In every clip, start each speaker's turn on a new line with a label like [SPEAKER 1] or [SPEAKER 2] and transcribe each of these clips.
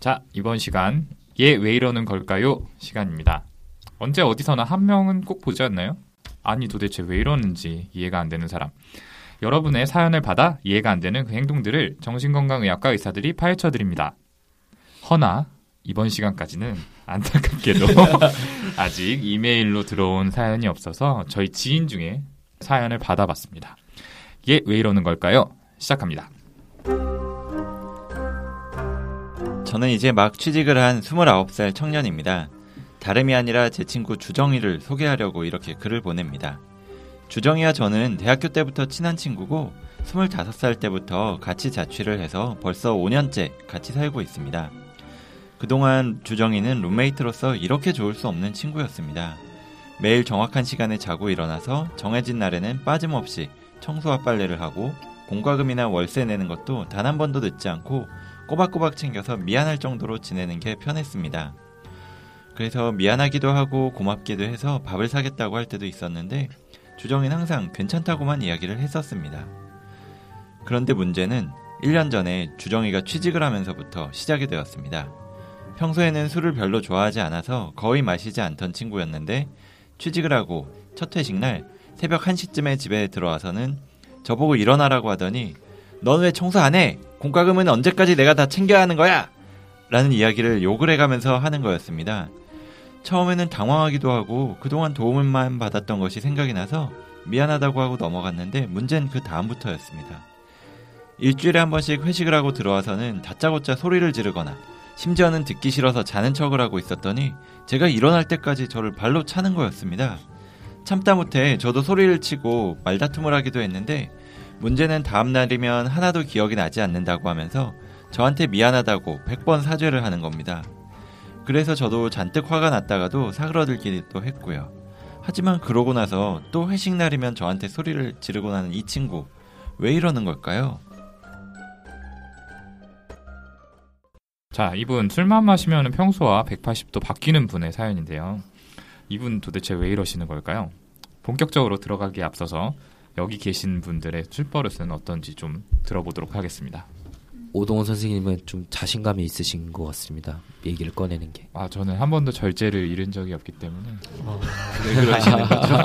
[SPEAKER 1] 자, 이번 시간 얘 왜 이러는 걸까요? 시간입니다. 언제 어디서나 한 명은 꼭 보지 않나요? 아니 도대체 왜 이러는지 이해가 안 되는 사람. 여러분의 사연을 받아 이해가 안 되는 그 행동들을 정신건강의학과 의사들이 파헤쳐 드립니다. 허나 이번 시간까지는 안타깝게도 아직 이메일로 들어온 사연이 없어서 저희 지인 중에 사연을 받아봤습니다. 얘 왜 이러는 걸까요? 시작합니다.
[SPEAKER 2] 저는 이제 막 취직을 한 29살 청년입니다. 다름이 아니라 제 친구 주정이를 소개하려고 이렇게 글을 보냅니다. 주정이와 저는 대학교 때부터 친한 친구고 25살 때부터 같이 자취를 해서 벌써 5년째 같이 살고 있습니다. 그동안 주정이는 룸메이트로서 이렇게 좋을 수 없는 친구였습니다. 매일 정확한 시간에 자고 일어나서 정해진 날에는 빠짐없이 청소와 빨래를 하고 공과금이나 월세 내는 것도 단 한 번도 늦지 않고 꼬박꼬박 챙겨서 미안할 정도로 지내는 게 편했습니다. 그래서 미안하기도 하고 고맙기도 해서 밥을 사겠다고 할 때도 있었는데 주정이는 항상 괜찮다고만 이야기를 했었습니다. 그런데 문제는 1년 전에 주정이가 취직을 하면서부터 시작이 되었습니다. 평소에는 술을 별로 좋아하지 않아서 거의 마시지 않던 친구였는데 취직을 하고 첫 회식 날 새벽 1시쯤에 집에 들어와서는 저보고 일어나라고 하더니 넌 왜 청소 안 해? 공과금은 언제까지 내가 다 챙겨야 하는 거야? 라는 이야기를 욕을 해가면서 하는 거였습니다. 처음에는 당황하기도 하고 그동안 도움만 받았던 것이 생각이 나서 미안하다고 하고 넘어갔는데 문제는 그 다음부터였습니다. 일주일에 한 번씩 회식을 하고 들어와서는 다짜고짜 소리를 지르거나 심지어는 듣기 싫어서 자는 척을 하고 있었더니 제가 일어날 때까지 저를 발로 차는 거였습니다. 참다 못해 저도 소리를 치고 말다툼을 하기도 했는데 문제는 다음날이면 하나도 기억이 나지 않는다고 하면서 저한테 미안하다고 100번 사죄를 하는 겁니다. 그래서 저도 잔뜩 화가 났다가도 사그러들기도 했고요. 하지만 그러고 나서 또 회식 날이면 저한테 소리를 지르고 나는 이 친구 왜 이러는 걸까요?
[SPEAKER 1] 자, 이분 술만 마시면 평소와 180도 바뀌는 분의 사연인데요. 이분 도대체 왜 이러시는 걸까요? 본격적으로 들어가기에 앞서서 여기 계신 분들의 술버릇은 어떤지 좀 들어보도록 하겠습니다.
[SPEAKER 3] 오동원 선생님은 좀 자신감이 있으신 것 같습니다. 얘기를 꺼내는 게.
[SPEAKER 1] 아, 저는 한 번도 절제를 잃은 적이 없기 때문에. 왜 그러시는 거죠?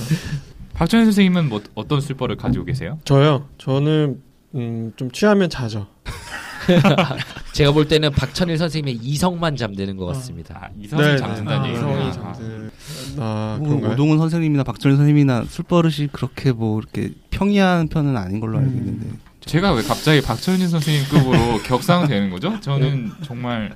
[SPEAKER 1] 박정현 선생님은 뭐 어떤 술버릇 가지고 계세요?
[SPEAKER 4] 저요. 저는 음, 좀 취하면 자죠.
[SPEAKER 3] 제가 볼 때는 박천일 선생님의 이성만 잠드는 것 같습니다.
[SPEAKER 1] 아, 이성이
[SPEAKER 4] 네,
[SPEAKER 1] 잠든다는
[SPEAKER 4] 네.
[SPEAKER 1] 얘기구나.
[SPEAKER 4] 이성이 잠드. 아,
[SPEAKER 5] 뭐? 오동훈 선생님이나 박정희 선생님이나 술버릇이 그렇게 뭐 이렇게 평이한 편은 아닌 걸로 알고
[SPEAKER 4] 음.
[SPEAKER 5] 있는데
[SPEAKER 1] 제가 왜 갑자기 박철진 선생님급으로 격상되는 거죠? 저는 정말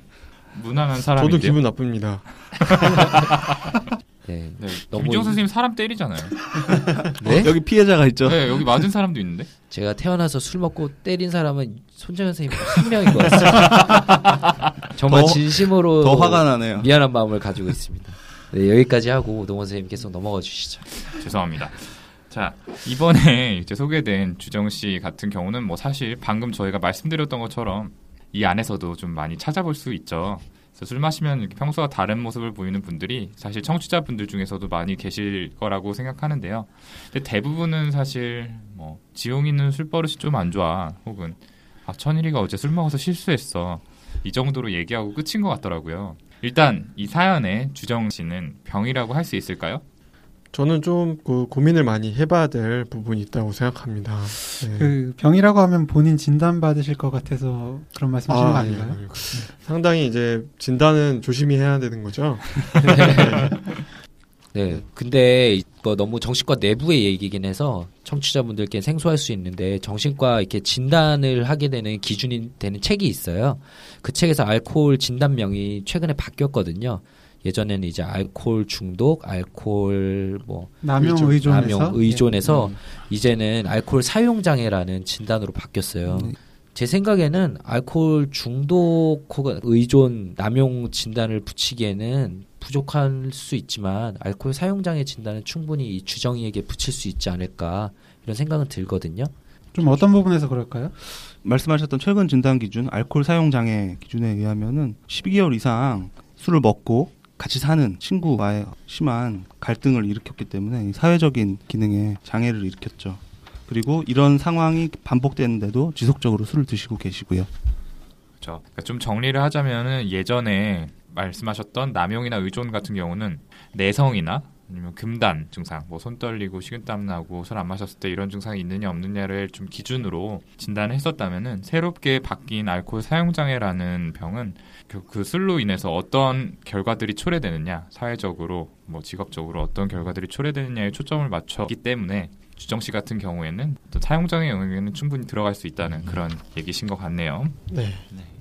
[SPEAKER 1] 무난한 사람인데요.
[SPEAKER 4] 저도 기분 나쁩니다.
[SPEAKER 3] 네.
[SPEAKER 1] 네,
[SPEAKER 3] 너무
[SPEAKER 1] 김지영
[SPEAKER 3] 이-
[SPEAKER 1] 선생님 사람 때리잖아요.
[SPEAKER 3] 네?
[SPEAKER 5] 여기 피해자가 있죠.
[SPEAKER 1] 네, 여기 맞은 사람도 있는데.
[SPEAKER 3] 제가 태어나서 술 먹고 때린 사람은 손정현 선생님 한 명인 것 같습니다. 정말
[SPEAKER 5] 더-
[SPEAKER 3] 진심으로
[SPEAKER 5] 더 화가 나네요.
[SPEAKER 3] 미안한 마음을 가지고 있습니다. 네, 여기까지 하고 오동원 선생님 계속 넘어가 주시죠.
[SPEAKER 1] 죄송합니다. 자, 이번에 이제 소개된 주정 씨 같은 경우는 뭐 사실 방금 저희가 말씀드렸던 것처럼 이 안에서도 좀 많이 찾아볼 수 있죠. 술 마시면 이렇게 평소와 다른 모습을 보이는 분들이 사실 청취자분들 중에서도 많이 계실 거라고 생각하는데요. 근데 대부분은 사실 뭐 지용이는 술 버릇이 좀 안 좋아. 혹은 아, 천일이가 어제 술 먹어서 실수했어. 이 정도로 얘기하고 끝인 것 같더라고요. 일단 이 사연의 주정 씨는 병이라고 할 수 있을까요?
[SPEAKER 4] 저는 좀 그 고민을 많이 해봐야 될 부분이 있다고 생각합니다. 네.
[SPEAKER 6] 그 병이라고 하면 본인 진단 받으실 것 같아서 그런 말씀하시는 거
[SPEAKER 4] 아니에요,
[SPEAKER 6] 아닌가요?
[SPEAKER 4] 아니에요. 상당히 이제 진단은 조심히 해야 되는 거죠.
[SPEAKER 3] 네. 근데 이거 너무 정신과 내부의 얘기긴 해서 청취자분들께 생소할 수 있는데 정신과 이렇게 진단을 하게 되는 기준이 되는 책이 있어요. 그 책에서 알코올 진단명이 최근에 바뀌었거든요. 예전에는 이제 알코올 중독, 알코올 뭐
[SPEAKER 6] 남용
[SPEAKER 4] 의존.
[SPEAKER 6] 의존에서
[SPEAKER 3] 남용 의존에서
[SPEAKER 4] 음.
[SPEAKER 3] 이제는 알코올 사용 장애라는 진단으로 바뀌었어요.
[SPEAKER 5] 네.
[SPEAKER 3] 제 생각에는 알코올 중독 혹은 의존 남용 진단을 붙이기에는 부족할 수 있지만 알코올 사용 장애 진단은 충분히 이 주정이에게 붙일 수 있지 않을까 이런 생각은 들거든요.
[SPEAKER 6] 좀 어떤 부분에서 그럴까요?
[SPEAKER 5] 말씀하셨던 최근 진단 기준 알코올 사용 장애 기준에 의하면은 12개월 이상 술을 먹고 같이 사는 친구와의 심한 갈등을 일으켰기 때문에 이 사회적인 기능에 장애를 일으켰죠. 그리고 이런 상황이 반복되는데도 지속적으로 술을 드시고 계시고요.
[SPEAKER 1] 그렇죠. 그러니까 좀 정리를 하자면은 예전에 말씀하셨던 남용이나 의존 같은 경우는 내성이나 아니면 금단 증상, 뭐 손 떨리고 식은땀 나고 술 안 마셨을 때 이런 증상이 있느냐 없느냐를 좀 기준으로 진단을 했었다면은 새롭게 바뀐 알코올 사용 장애라는 병은 그, 그 술로 인해서 어떤 결과들이 초래되느냐, 사회적으로 뭐 직업적으로 어떤 결과들이 초래되느냐에 초점을 맞췄기 때문에 주정 씨 같은 경우에는 어떤 사용 장애 영역에는 충분히 들어갈 수 있다는 그런 얘기신 것 같네요.
[SPEAKER 4] 네.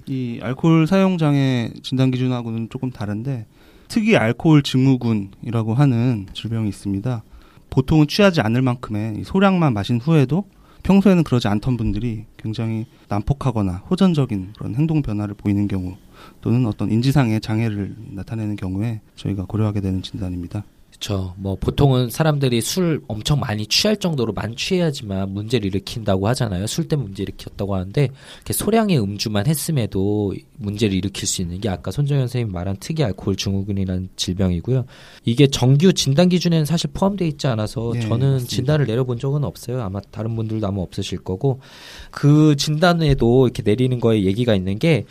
[SPEAKER 5] 이 알코올 사용 장애 진단 기준하고는 조금 다른데 특이 알코올 증후군이라고 하는 질병이 있습니다. 보통은 취하지 않을 만큼의 이 소량만 마신 후에도 평소에는 그러지 않던 분들이 굉장히 난폭하거나 호전적인 그런 행동 변화를 보이는 경우 또는 어떤 인지상의 장애를 나타내는 경우에 저희가 고려하게 되는 진단입니다.
[SPEAKER 3] 그렇죠. 뭐 보통은 사람들이 술 엄청 많이 취할 정도로 많이 취해야지만 문제를 일으킨다고 하잖아요. 술 때문에 문제 일으켰다고 하는데 이렇게 소량의 음주만 했음에도 문제를 일으킬 수 있는 게 아까 손정현 선생님 말한 특이 알코올 증후군이라는 질병이고요. 이게 정규 진단 기준에는 사실 포함되어 있지 않아서
[SPEAKER 5] 예,
[SPEAKER 3] 저는
[SPEAKER 5] 맞습니다.
[SPEAKER 3] 진단을 내려본 적은 없어요. 아마 다른 분들도 아마 없으실 거고 그 진단에도 이렇게 내리는 거에 얘기가 있는 게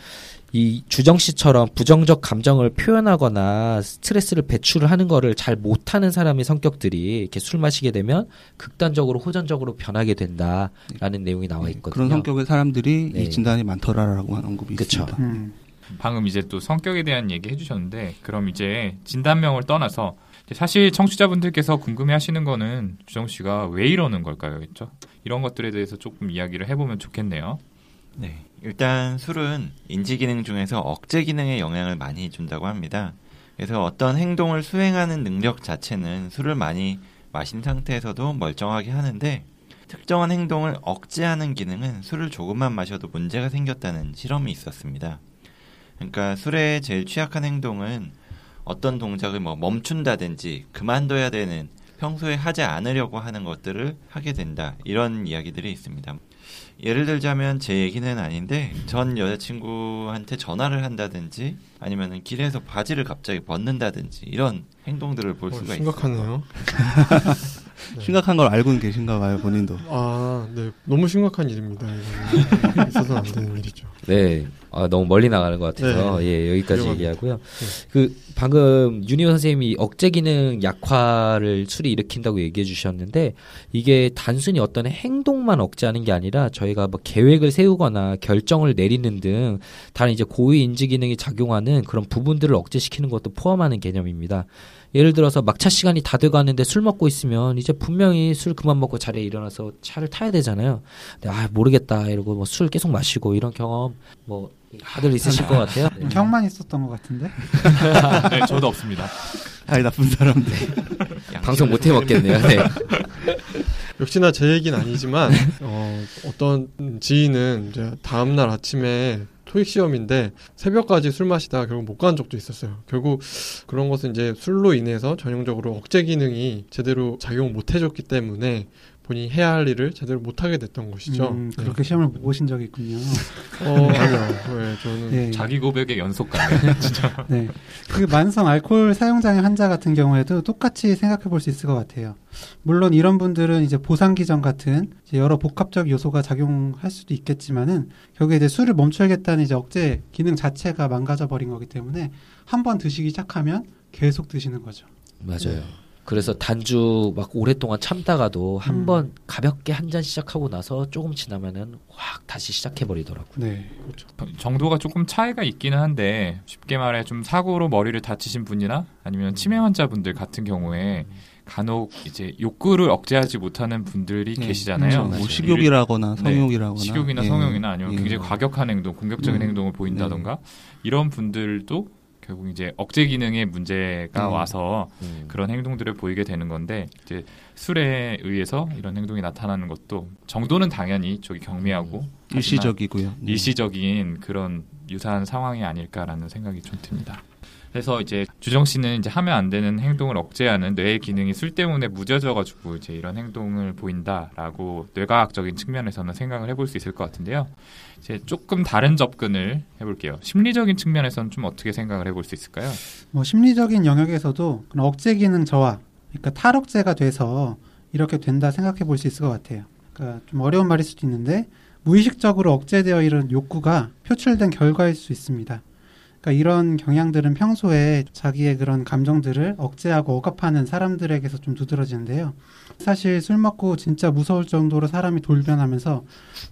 [SPEAKER 3] 이 주정 씨처럼 부정적 감정을 표현하거나 스트레스를 배출을 하는 거를 잘 못하는 사람의 성격들이 이렇게 술 마시게 되면 극단적으로 호전적으로 변하게 된다라는 내용이 나와 있거든요.
[SPEAKER 5] 그런 성격의 사람들이
[SPEAKER 3] 네.
[SPEAKER 5] 이 진단이 많더라라고 하는 언급이
[SPEAKER 3] 그쵸.
[SPEAKER 5] 있습니다.
[SPEAKER 6] 음.
[SPEAKER 1] 방금 이제 또 성격에 대한 얘기 해주셨는데 그럼 이제 진단명을 떠나서 사실 청취자분들께서 궁금해하시는 거는 주정 씨가 왜 이러는 걸까요, 그렇죠? 이런 것들에 대해서 조금 이야기를 해보면 좋겠네요.
[SPEAKER 2] 네. 일단 술은 인지 기능 중에서 억제 기능에 영향을 많이 준다고 합니다. 그래서 어떤 행동을 수행하는 능력 자체는 술을 많이 마신 상태에서도 멀쩡하게 하는데 특정한 행동을 억제하는 기능은 술을 조금만 마셔도 문제가 생겼다는 실험이 있었습니다. 그러니까 술에 제일 취약한 행동은 어떤 동작을 뭐 멈춘다든지 그만둬야 되는 평소에 하지 않으려고 하는 것들을 하게 된다. 이런 이야기들이 있습니다. 예를 들자면 제 얘기는 아닌데 전 여자친구한테 전화를 한다든지 아니면은 길에서 바지를 갑자기 벗는다든지 이런 행동들을 볼
[SPEAKER 4] 어,
[SPEAKER 2] 수가 있어요.
[SPEAKER 4] 심각하네요.
[SPEAKER 5] 심각한 걸 알고는 계신가 봐요, 본인도.
[SPEAKER 4] 아, 네. 너무 심각한 일입니다. 있어서는 안 되는 일이죠.
[SPEAKER 3] 네. 아, 너무 멀리 나가는 것 같아서
[SPEAKER 4] 네.
[SPEAKER 3] 예 여기까지
[SPEAKER 4] 위험합니다.
[SPEAKER 3] 얘기하고요. 그 방금 윤희호 선생님이 억제 기능 약화를 술이 일으킨다고 얘기해 주셨는데 이게 단순히 어떤 행동만 억제하는 게 아니라 저희가 뭐 계획을 세우거나 결정을 내리는 등 다른 이제 고위 인지 기능이 작용하는 그런 부분들을 억제시키는 것도 포함하는 개념입니다. 예를 들어서 막차 시간이 다 돼가는데 술 먹고 있으면 이제 분명히 술 그만 먹고 자리에 일어나서 차를 타야 되잖아요. 근데 아 모르겠다 이러고 뭐 술 계속 마시고 이런 경험 뭐 다들 있으실 것 같아요. 네.
[SPEAKER 6] 형만 있었던 것 같은데.
[SPEAKER 1] 네, 저도 없습니다.
[SPEAKER 5] 아이 나쁜 사람들.
[SPEAKER 3] 방송 못 해 먹겠네요. 네.
[SPEAKER 4] 역시나 제 얘기는 아니지만 어, 어떤 지인은 이제 다음 날 아침에 토익 시험인데 새벽까지 술 마시다가 결국 못 간 적도 있었어요. 결국 그런 것은 이제 술로 인해서 전형적으로 억제 기능이 제대로 작용 못 해줬기 때문에 본인이 해야 할 일을 제대로 못 하게 됐던 것이죠.
[SPEAKER 6] 음, 그렇게 시험을 못 보신 적이 있군요.
[SPEAKER 4] 네. 어, 아니요. 네, 저는
[SPEAKER 6] 예, 예.
[SPEAKER 1] 자기 고백의 연속 같네요. 진짜.
[SPEAKER 6] 네. 그 만성 알코올 사용장애 환자 같은 경우에도 똑같이 생각해 볼 수 있을 것 같아요. 물론 이런 분들은 이제 보상 기전 같은 이제 여러 복합적 요소가 작용할 수도 있겠지만은 결국에 이제 술을 멈춰야겠다는 이제 억제 기능 자체가 망가져 버린 거기 때문에 한 번 드시기 시작하면 계속 드시는 거죠.
[SPEAKER 3] 맞아요. 그래서 단주 막 오랫동안 참다가도 한
[SPEAKER 6] 음.
[SPEAKER 3] 번 가볍게 한 잔 시작하고 나서 조금 지나면은 확 다시 시작해 버리더라고요.
[SPEAKER 6] 네.
[SPEAKER 1] 정도가 조금 차이가 있기는 한데 쉽게 말해 좀 사고로 머리를 다치신 분이나 아니면 치매 환자분들 같은 경우에 간혹 이제 욕구를 억제하지 못하는 분들이
[SPEAKER 5] 네,
[SPEAKER 1] 계시잖아요.
[SPEAKER 5] 뭐 식욕이라거나
[SPEAKER 1] 네.
[SPEAKER 5] 성욕이라거나
[SPEAKER 1] 식욕이나
[SPEAKER 5] 예.
[SPEAKER 1] 성욕이나 아니면
[SPEAKER 5] 예.
[SPEAKER 1] 굉장히 과격한 행동, 공격적인
[SPEAKER 5] 음.
[SPEAKER 1] 행동을 보인다던가 이런 분들도 결국 이제 억제 기능의 문제가
[SPEAKER 5] 음.
[SPEAKER 1] 와서 그런 행동들을 보이게 되는 건데 이제 술에 의해서 이런 행동이 나타나는 것도 정도는 당연히 저기 경미하고 하지만
[SPEAKER 5] 일시적이고요. 네.
[SPEAKER 1] 일시적인 그런 유사한 상황이 아닐까라는 생각이 좀 듭니다. 그래서 이제 주정 씨는 이제 하면 안 되는 행동을 억제하는 뇌의 기능이 술 때문에 무뎌져가지고 이제 이런 행동을 보인다라고 뇌과학적인 측면에서는 생각을 해볼 수 있을 것 같은데요. 이제 조금 다른 접근을 해볼게요. 심리적인 측면에서는 좀 어떻게 생각을 해볼 수 있을까요?
[SPEAKER 6] 뭐 심리적인 영역에서도 억제 기능 저하, 그러니까 탈억제가 돼서 이렇게 된다 생각해 볼 수 있을 것 같아요. 그러니까 좀 어려운 말일 수도 있는데 무의식적으로 억제되어 이런 욕구가 표출된 결과일 수 있습니다. 그러니까 이런 경향들은 평소에 자기의 그런 감정들을 억제하고 억압하는 사람들에게서 좀 두드러지는데요. 사실 술 먹고 진짜 무서울 정도로 사람이 돌변하면서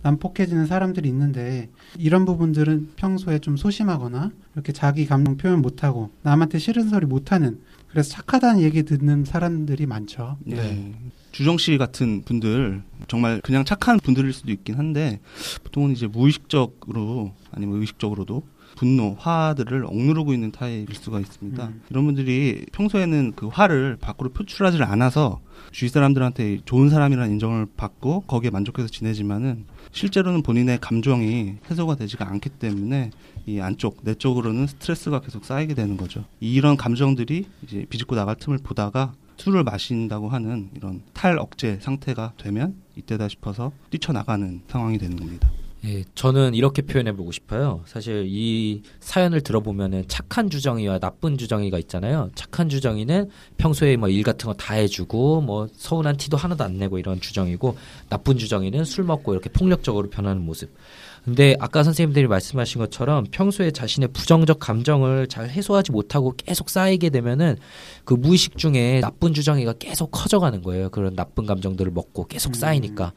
[SPEAKER 6] 난폭해지는 사람들이 있는데 이런 부분들은 평소에 좀 소심하거나 이렇게 자기 감정 표현 못하고 남한테 싫은 소리 못하는 그래서 착하다는 얘기 듣는 사람들이 많죠.
[SPEAKER 5] 예.
[SPEAKER 4] 네.
[SPEAKER 5] 주정 씨 같은 분들 정말 그냥 착한 분들일 수도 있긴 한데 보통은 이제 무의식적으로 아니면 의식적으로도 분노, 화들을 억누르고 있는 타입일 수가 있습니다.
[SPEAKER 6] 음.
[SPEAKER 5] 이런 분들이 평소에는 그 화를 밖으로 표출하지 않아서 주위 사람들한테 좋은 사람이라는 인정을 받고 거기에 만족해서 지내지만은 실제로는 본인의 감정이 해소가 되지가 않기 때문에 이 안쪽 내적으로는 스트레스가 계속 쌓이게 되는 거죠. 이런 감정들이 이제 비집고 나갈 틈을 보다가 술을 마신다고 하는 이런 탈 억제 상태가 되면 이때다 싶어서 뛰쳐나가는 상황이 되는 겁니다.
[SPEAKER 3] 예, 저는 이렇게 표현해 보고 싶어요. 사실 이 사연을 들어보면은 착한 주정이와 나쁜 주정이가 있잖아요. 착한 주정이는 평소에 뭐 일 같은 거 다 해주고 뭐 서운한 티도 하나도 안 내고 이런 주정이고 나쁜 주정이는 술 먹고 이렇게 폭력적으로 변하는 모습. 근데 아까 선생님들이 말씀하신 것처럼 평소에 자신의 부정적 감정을 잘 해소하지 못하고 계속 쌓이게 되면은 그 무의식 중에 나쁜 주정이가 계속 커져가는 거예요. 그런 나쁜 감정들을 먹고 계속 쌓이니까.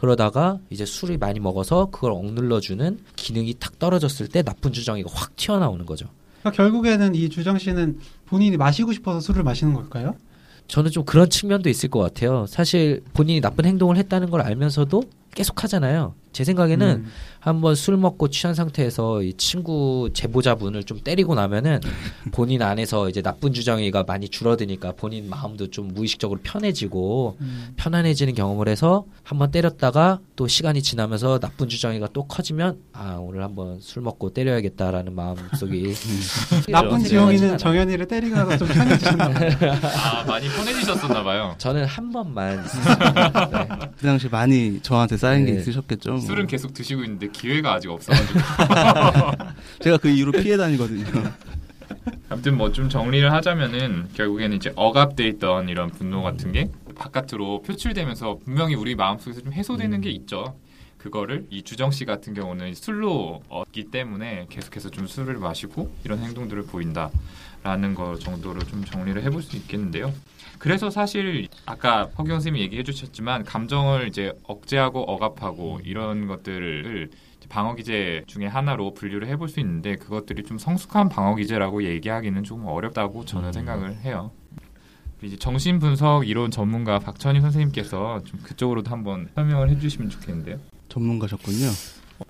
[SPEAKER 3] 그러다가 이제 술이 많이 먹어서 그걸 억눌러주는 기능이 탁 떨어졌을 때 나쁜 주정이가 확 튀어나오는 거죠.
[SPEAKER 6] 그러니까 결국에는 이 주정 씨는 본인이 마시고 싶어서 술을 마시는 걸까요?
[SPEAKER 3] 저는 좀 그런 측면도 있을 것 같아요. 사실 본인이 나쁜 행동을 했다는 걸 알면서도 계속 하잖아요. 제 생각에는
[SPEAKER 6] 음.
[SPEAKER 3] 한번 술 먹고 취한 상태에서 이 친구 제보자분을 좀 때리고 나면은 본인 안에서 이제 나쁜 주정이가 많이 줄어드니까 본인 마음도 좀 무의식적으로 편해지고
[SPEAKER 6] 음.
[SPEAKER 3] 편안해지는 경험을 해서 한번 때렸다가 또 시간이 지나면서 나쁜 주정이가 또 커지면 아 오늘 한번 술 먹고 때려야겠다라는 마음속이
[SPEAKER 6] 나쁜
[SPEAKER 3] 그런
[SPEAKER 6] 지영이는
[SPEAKER 3] 생각이
[SPEAKER 6] 정현이를 때리고 나서 좀 편해지셨나 봐요.
[SPEAKER 1] 아 많이 편해지셨었나 봐요.
[SPEAKER 3] 저는 한 번만. 네.
[SPEAKER 5] 그 당시 많이 저한테 쌓인 게
[SPEAKER 3] 네.
[SPEAKER 5] 있으셨겠죠. 뭐.
[SPEAKER 1] 술은 계속 드시고 있는데 기회가 아직 없어가지고.
[SPEAKER 5] 제가 그 이후로 피해 다니거든요.
[SPEAKER 1] 아무튼 뭐 좀 정리를 하자면은 결국에는 이제 억압돼 있던 이런 분노 같은 게 바깥으로 표출되면서 분명히 우리 마음속에서 좀 해소되는 게 있죠. 그거를 이 주정 씨 같은 경우는 술로 얻기 때문에 계속해서 좀 술을 마시고 이런 행동들을 보인다라는 거 정도로 좀 정리를 해볼 수 있겠는데요. 그래서 사실 아까 허경 선생님이 얘기해 주셨지만 감정을 이제 억제하고 억압하고 이런 것들을 방어 기제 중에 하나로 분류를 해볼 수 있는데 그것들이 좀 성숙한 방어 기제라고 얘기하기는 조금 어렵다고 저는 생각을 해요. 이제 정신 분석 이론 전문가 박천희 선생님께서 좀 그쪽으로도 한번 설명을 해주시면 좋겠는데요.
[SPEAKER 5] 전문가셨군요.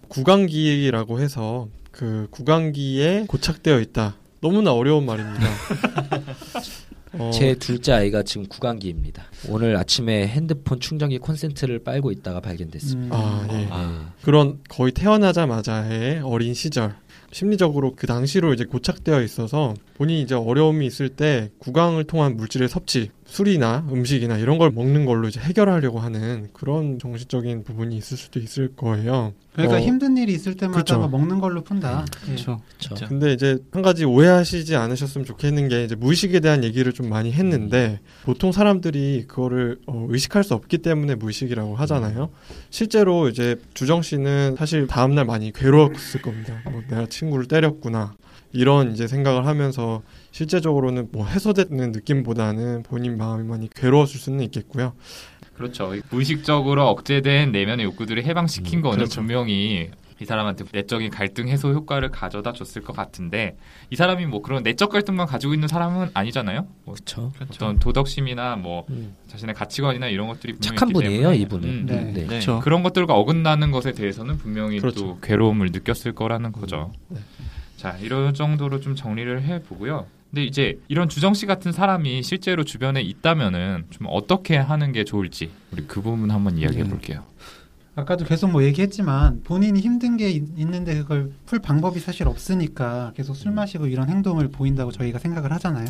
[SPEAKER 4] 구강기라고 해서 그 구강기에 고착되어 있다. 너무나 어려운 말입니다. 어,
[SPEAKER 3] 제 둘째 아이가 지금 구강기입니다. 오늘 아침에 핸드폰 충전기 콘센트를 빨고 있다가 발견됐습니다.
[SPEAKER 6] 음.
[SPEAKER 4] 아, 예.
[SPEAKER 3] 아,
[SPEAKER 4] 그런 거의 태어나자마자의 어린 시절 심리적으로 그 당시로 이제 고착되어 있어서 본인이 이제 어려움이 있을 때 구강을 통한 물질의 섭취, 술이나 음식이나 이런 걸 먹는 걸로 이제 해결하려고 하는 그런 정신적인 부분이 있을 수도 있을 거예요.
[SPEAKER 6] 그러니까
[SPEAKER 4] 어,
[SPEAKER 6] 힘든 일이 있을 때마다
[SPEAKER 4] 그쵸.
[SPEAKER 6] 뭐 먹는 걸로 푼다. 예.
[SPEAKER 5] 그렇죠.
[SPEAKER 3] 그렇죠.
[SPEAKER 4] 근데 이제 한 가지 오해하시지 않으셨으면 좋겠는 게 이제 무의식에 대한 얘기를 좀 많이 했는데 보통 사람들이 그거를 어, 의식할 수 없기 때문에 무의식이라고 하잖아요. 실제로 이제 주정 씨는 사실 다음날 많이 괴로웠을 겁니다. 뭐 내가 친구를 때렸구나. 이런 이제 생각을 하면서 실제적으로는 뭐 해소되는 느낌보다는 본인 마음이 많이 괴로웠을 수는 있겠고요.
[SPEAKER 1] 그렇죠. 무의식적으로 억제된 내면의 욕구들을 해방시킨 거는
[SPEAKER 4] 그렇죠.
[SPEAKER 1] 분명히 이 사람한테 내적인 갈등 해소 효과를 가져다 줬을 것 같은데 이 사람이 뭐 그런 내적 갈등만 가지고 있는 사람은 아니잖아요. 뭐
[SPEAKER 3] 그렇죠.
[SPEAKER 1] 어떤 도덕심이나 뭐
[SPEAKER 3] 음.
[SPEAKER 1] 자신의 가치관이나 이런 것들이 분명히
[SPEAKER 3] 착한 분이에요,
[SPEAKER 1] 때문에
[SPEAKER 3] 이분은.
[SPEAKER 1] 음,
[SPEAKER 6] 네.
[SPEAKER 3] 네.
[SPEAKER 5] 그렇죠.
[SPEAKER 1] 그런 것들과 어긋나는 것에 대해서는 분명히
[SPEAKER 4] 그렇죠.
[SPEAKER 1] 또 괴로움을 느꼈을 거라는 거죠.
[SPEAKER 4] 네.
[SPEAKER 1] 자, 이런 정도로 좀 정리를 해 보고요. 근데 이제 이런 주정 씨 같은 사람이 실제로 주변에 있다면은 좀 어떻게 하는 게 좋을지 우리 그 부분 한번 이야기해
[SPEAKER 5] 네.
[SPEAKER 1] 볼게요.
[SPEAKER 6] 아까도 계속 뭐 얘기했지만 본인이 힘든 게 있- 있는데 그걸 풀 방법이 사실 없으니까 계속 술 마시고 이런 행동을 보인다고 저희가 생각을 하잖아요.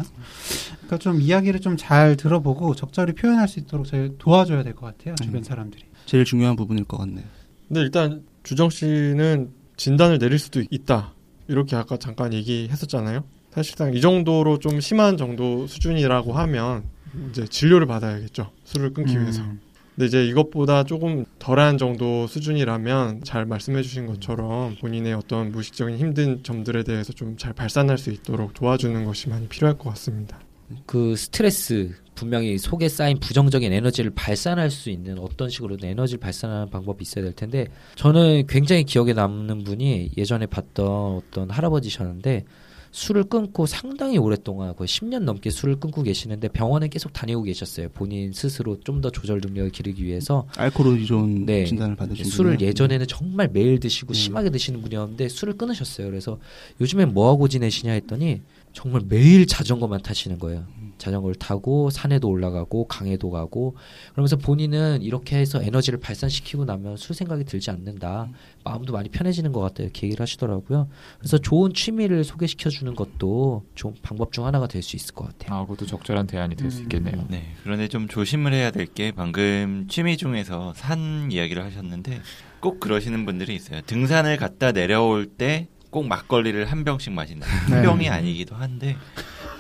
[SPEAKER 6] 그러니까 좀 이야기를 좀 잘 들어보고 적절히 표현할 수 있도록 저희 도와줘야 될 것 같아요. 주변
[SPEAKER 5] 음.
[SPEAKER 6] 사람들이.
[SPEAKER 5] 제일 중요한 부분일 것 같네요.
[SPEAKER 4] 근데 일단 주정 씨는 진단을 내릴 수도 있다. 이렇게 아까 잠깐 얘기했었잖아요. 사실상 이 정도로 좀 심한 정도 수준이라고 하면 이제 진료를 받아야겠죠. 술을 끊기 위해서.
[SPEAKER 6] 음.
[SPEAKER 4] 근데 이제 이것보다 조금 덜한 정도 수준이라면 잘 말씀해 주신 것처럼 본인의 어떤 무의식적인 힘든 점들에 대해서 좀 잘 발산할 수 있도록 도와주는 것이 많이 필요할 것 같습니다.
[SPEAKER 3] 그 스트레스 분명히 속에 쌓인 부정적인 에너지를 발산할 수 있는 어떤 식으로든 에너지를 발산하는 방법이 있어야 될 텐데 저는 굉장히 기억에 남는 분이 예전에 봤던 어떤 할아버지셨는데 술을 끊고 상당히 오랫동안 거의 10년 넘게 술을 끊고 계시는데 병원에 계속 다니고 계셨어요. 본인 스스로 좀 더 조절 능력을 기르기 위해서
[SPEAKER 5] 알코올依존
[SPEAKER 3] 네.
[SPEAKER 5] 진단을 받으신
[SPEAKER 3] 술을
[SPEAKER 5] 분이요?
[SPEAKER 3] 예전에는 정말 매일 드시고
[SPEAKER 5] 음.
[SPEAKER 3] 심하게 드시는 분이었는데 술을 끊으셨어요. 그래서 요즘엔 뭐 하고 지내시냐 했더니 정말 매일 자전거만 타시는 거예요. 자전거를 타고 산에도 올라가고 강에도 가고 그러면서 본인은 이렇게 해서 에너지를 발산시키고 나면 술 생각이 들지 않는다. 마음도 많이 편해지는 것 같다. 이렇게 얘기를 하시더라고요. 그래서 좋은 취미를 소개시켜 주는 것도 좋은 방법 중 하나가 될 수 있을 것 같아요.
[SPEAKER 1] 아, 그것도 적절한 대안이 될수
[SPEAKER 6] 음.
[SPEAKER 1] 있겠네요.
[SPEAKER 2] 네, 그런데 좀 조심을 해야 될 게 방금 취미 중에서 산 이야기를 하셨는데 꼭 그러시는 분들이 있어요. 등산을 갔다 내려올 때 꼭 막걸리를 한 병씩 마신다. 한
[SPEAKER 6] 네.
[SPEAKER 2] 병이 아니기도 한데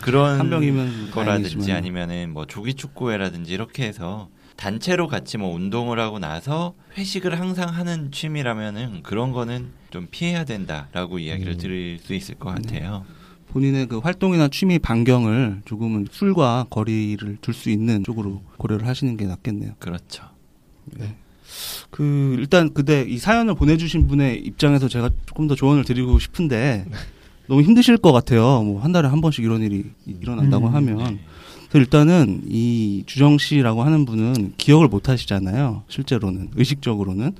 [SPEAKER 2] 그런
[SPEAKER 5] 한 병이면
[SPEAKER 2] 거라든지. 아니면은 뭐 조기 축구회라든지 이렇게 해서 단체로 같이 뭐 운동을 하고 나서 회식을 항상 하는 취미라면은 그런 거는 좀 피해야 된다라고 이야기를
[SPEAKER 3] 음.
[SPEAKER 2] 드릴 수 있을 것 같아요.
[SPEAKER 5] 본인의 그 활동이나 취미 반경을 조금은 술과 거리를 둘 수 있는 쪽으로 고려를 하시는 게 낫겠네요.
[SPEAKER 2] 그렇죠.
[SPEAKER 5] 그 일단 그대 이 사연을 보내주신 분의 입장에서 제가 조금 더 조언을 드리고 싶은데 너무 힘드실 것 같아요. 뭐 한 달에 한 번씩 이런 일이 이- 일어난다고
[SPEAKER 6] 음,
[SPEAKER 5] 하면
[SPEAKER 2] 네.
[SPEAKER 5] 그래서 일단은 이 주정 씨라고 하는 분은 기억을 못 하시잖아요. 실제로는 의식적으로는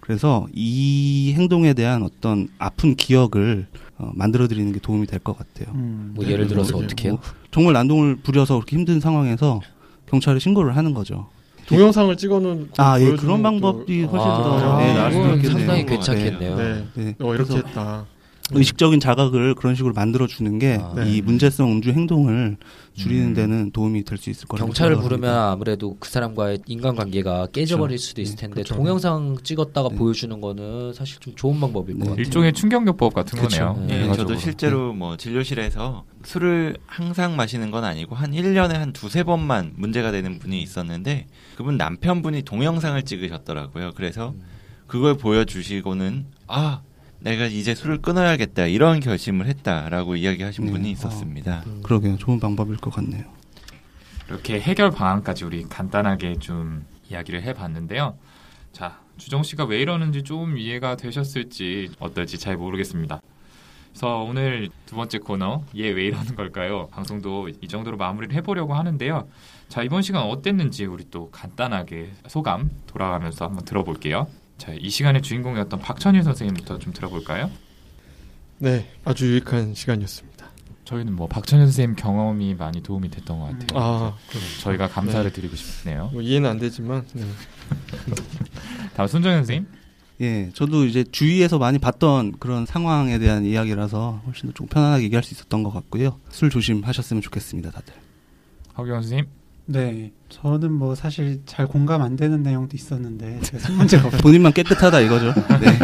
[SPEAKER 5] 그래서 이 행동에 대한 어떤 아픈 기억을 어, 만들어 드리는 게 도움이 될 것 같아요.
[SPEAKER 6] 음.
[SPEAKER 3] 뭐 예를 들어서
[SPEAKER 4] 뭐
[SPEAKER 3] 어떻게 해요?
[SPEAKER 5] 정말 난동을 부려서 그렇게 힘든 상황에서 경찰에 신고를 하는 거죠.
[SPEAKER 4] 동영상을 찍어놓은
[SPEAKER 5] 아, 예, 그런 방법이 훨씬 더
[SPEAKER 4] 아,
[SPEAKER 5] 예, 나을 수
[SPEAKER 3] 이건
[SPEAKER 5] 있겠네요.
[SPEAKER 3] 상당히
[SPEAKER 2] 네.
[SPEAKER 3] 괜찮겠네요.
[SPEAKER 4] 네.
[SPEAKER 5] 네.
[SPEAKER 4] 어 이렇게
[SPEAKER 5] 그래서
[SPEAKER 4] 했다.
[SPEAKER 5] 의식적인 자각을 그런 식으로 만들어 주는 게
[SPEAKER 3] 아.
[SPEAKER 5] 이
[SPEAKER 4] 네.
[SPEAKER 5] 문제성 음주 행동을 줄이는
[SPEAKER 1] 음.
[SPEAKER 5] 데는 도움이 될 수 있을 거라고
[SPEAKER 3] 경찰을
[SPEAKER 5] 생각합니다.
[SPEAKER 3] 부르면 아무래도 그 사람과의 인간관계가 깨져버릴 수도 있을 텐데
[SPEAKER 4] 그렇죠.
[SPEAKER 3] 동영상 찍었다가
[SPEAKER 5] 네.
[SPEAKER 3] 보여주는 거는 사실 좀 좋은 방법일 것
[SPEAKER 5] 네.
[SPEAKER 3] 같아요.
[SPEAKER 1] 일종의 충격요법 같은
[SPEAKER 3] 그쵸.
[SPEAKER 1] 거네요.
[SPEAKER 3] 네,
[SPEAKER 2] 예,
[SPEAKER 1] 결과적으로.
[SPEAKER 2] 저도 실제로 뭐 진료실에서 술을 항상 마시는 건 아니고 한 1년에 한 두세 번만 문제가 되는 분이 있었는데 그분 남편분이 동영상을 찍으셨더라고요. 그래서 그걸 보여주시고는 아, 내가 이제 술을 끊어야겠다 이런 결심을 했다라고 이야기하신
[SPEAKER 5] 네.
[SPEAKER 2] 분이
[SPEAKER 5] 어.
[SPEAKER 2] 있었습니다.
[SPEAKER 5] 그러게요. 좋은 방법일 것 같네요.
[SPEAKER 1] 이렇게 해결 방안까지 우리 간단하게 좀 이야기를 해봤는데요. 자, 주정 씨가 왜 이러는지 좀 이해가 되셨을지 어떨지 잘 모르겠습니다. 그래서 오늘 두 번째 코너 얘 왜 이러는 걸까요? 방송도 이 정도로 마무리를 해보려고 하는데요. 자 이번 시간 어땠는지 우리 또 간단하게 소감 돌아가면서 한번 들어볼게요. 자 이 시간의 주인공이었던 박천일 선생님부터 좀 들어볼까요?
[SPEAKER 4] 네, 아주 유익한 시간이었습니다.
[SPEAKER 1] 저희는 뭐 박천일 선생님 경험이 많이 도움이 됐던 것 같아요.
[SPEAKER 4] 아,
[SPEAKER 1] 저희가 감사를
[SPEAKER 4] 네.
[SPEAKER 1] 드리고 싶네요.
[SPEAKER 4] 뭐 이해는 안 되지만 네.
[SPEAKER 1] 다음 손정현 선생님.
[SPEAKER 5] 예, 저도 이제 주위에서 많이 봤던 그런 상황에 대한 이야기라서 훨씬 더 좀 편안하게 얘기할 수 있었던 것 같고요. 술 조심하셨으면 좋겠습니다, 다들.
[SPEAKER 1] 허경 선생님.
[SPEAKER 6] 네, 저는 뭐 사실 잘 공감 안 되는 내용도 있었는데 제가 술 문제가 없.
[SPEAKER 5] 본인만 깨끗하다 이거죠. 네.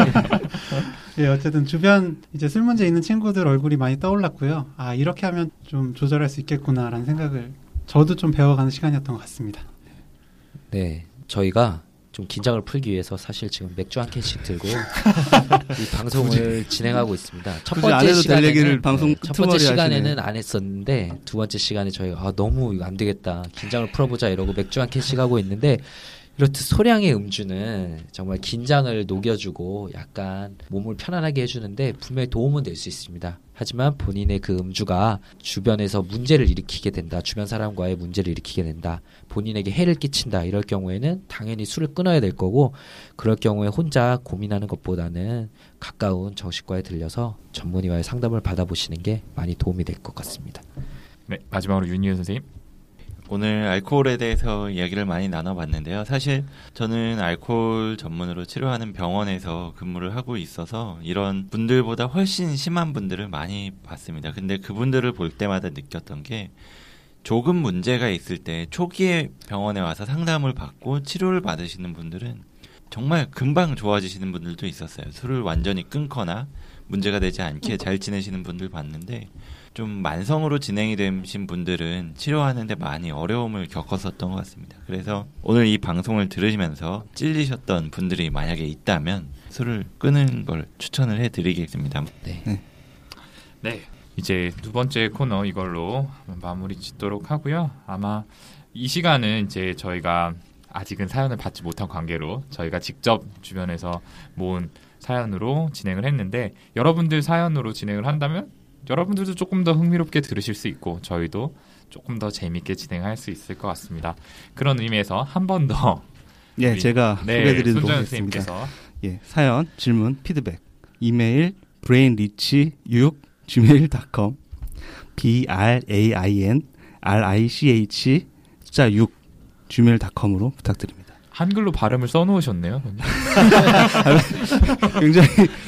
[SPEAKER 6] 예, 어쨌든 주변 이제 술 문제 있는 친구들 얼굴이 많이 떠올랐고요. 아 이렇게 하면 좀 조절할 수 있겠구나라는 생각을 저도 좀 배워가는 시간이었던 것 같습니다.
[SPEAKER 3] 네, 저희가 좀 긴장을 풀기 위해서 사실 지금 맥주 한 캔씩 들고 이 방송을 진행하고 있습니다. 첫 번째 시간에는
[SPEAKER 5] 얘기를 방송
[SPEAKER 3] 첫 번째 시간에는
[SPEAKER 5] 하시네.
[SPEAKER 3] 안 했었는데 두 번째 시간에 저희가 아, 너무 안 되겠다 긴장을 풀어보자 이러고 맥주 한 캔씩 하고 있는데 이렇듯 소량의 음주는 정말 긴장을 녹여주고 약간 몸을 편안하게 해주는데 분명히 도움은 될 수 있습니다. 하지만 본인의 그 음주가 주변에서 문제를 일으키게 된다. 주변 사람과의 문제를 일으키게 된다. 본인에게 해를 끼친다. 이럴 경우에는 당연히 술을 끊어야 될 거고 그럴 경우에 혼자 고민하는 것보다는 가까운 정신과에 들려서 전문의와의 상담을 받아보시는 게 많이 도움이 될 것 같습니다.
[SPEAKER 1] 네 마지막으로 윤희은 선생님.
[SPEAKER 2] 오늘 알코올에 대해서 이야기를 많이 나눠봤는데요. 사실 저는 알코올 전문으로 치료하는 병원에서 근무를 하고 있어서 이런 분들보다 훨씬 심한 분들을 많이 봤습니다. 근데 그분들을 볼 때마다 느꼈던 게 조금 문제가 있을 때 초기에 병원에 와서 상담을 받고 치료를 받으시는 분들은 정말 금방 좋아지시는 분들도 있었어요. 술을 완전히 끊거나 문제가 되지 않게 잘 지내시는 분들 봤는데 좀 만성으로 진행이 되신 분들은 치료하는데 많이 어려움을 겪었었던 것 같습니다. 그래서 오늘 이 방송을 들으시면서 찔리셨던 분들이 만약에 있다면 술을 끊는 걸 추천을 해드리겠습니다.
[SPEAKER 3] 네.
[SPEAKER 1] 네. 이제 두 번째 코너 이걸로 마무리 짓도록 하고요. 아마 이 시간은 이제 저희가 아직은 사연을 받지 못한 관계로 저희가 직접 주변에서 모은 사연으로 진행을 했는데 여러분들 사연으로 진행을 한다면 여러분들도 조금 더 흥미롭게 들으실 수 있고 저희도 조금 더 재밌게 진행할 수 있을 것 같습니다. 그런 의미에서 한 번더
[SPEAKER 5] 예, 제가
[SPEAKER 1] 네,
[SPEAKER 5] 소개해드리도록
[SPEAKER 1] 손정현
[SPEAKER 5] 하겠습니다. 예, 사연, 질문, 피드백, 이메일 brainrich6 gmail.com b r a i n r i c h 숫자 6 gmail.com으로 부탁드립니다.
[SPEAKER 1] 한글로 발음을 써놓으셨네요.
[SPEAKER 5] 굉장히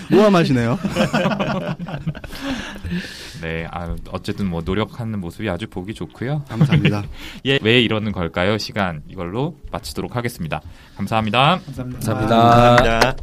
[SPEAKER 5] 모함하시네요.
[SPEAKER 1] 네, 아, 어쨌든 뭐 노력하는 모습이 아주 보기 좋고요.
[SPEAKER 5] 감사합니다.
[SPEAKER 1] 예, 왜 이러는 걸까요? 시간 이걸로 마치도록 하겠습니다. 감사합니다.
[SPEAKER 6] 감사합니다.
[SPEAKER 3] 감사합니다.
[SPEAKER 2] 감사합니다.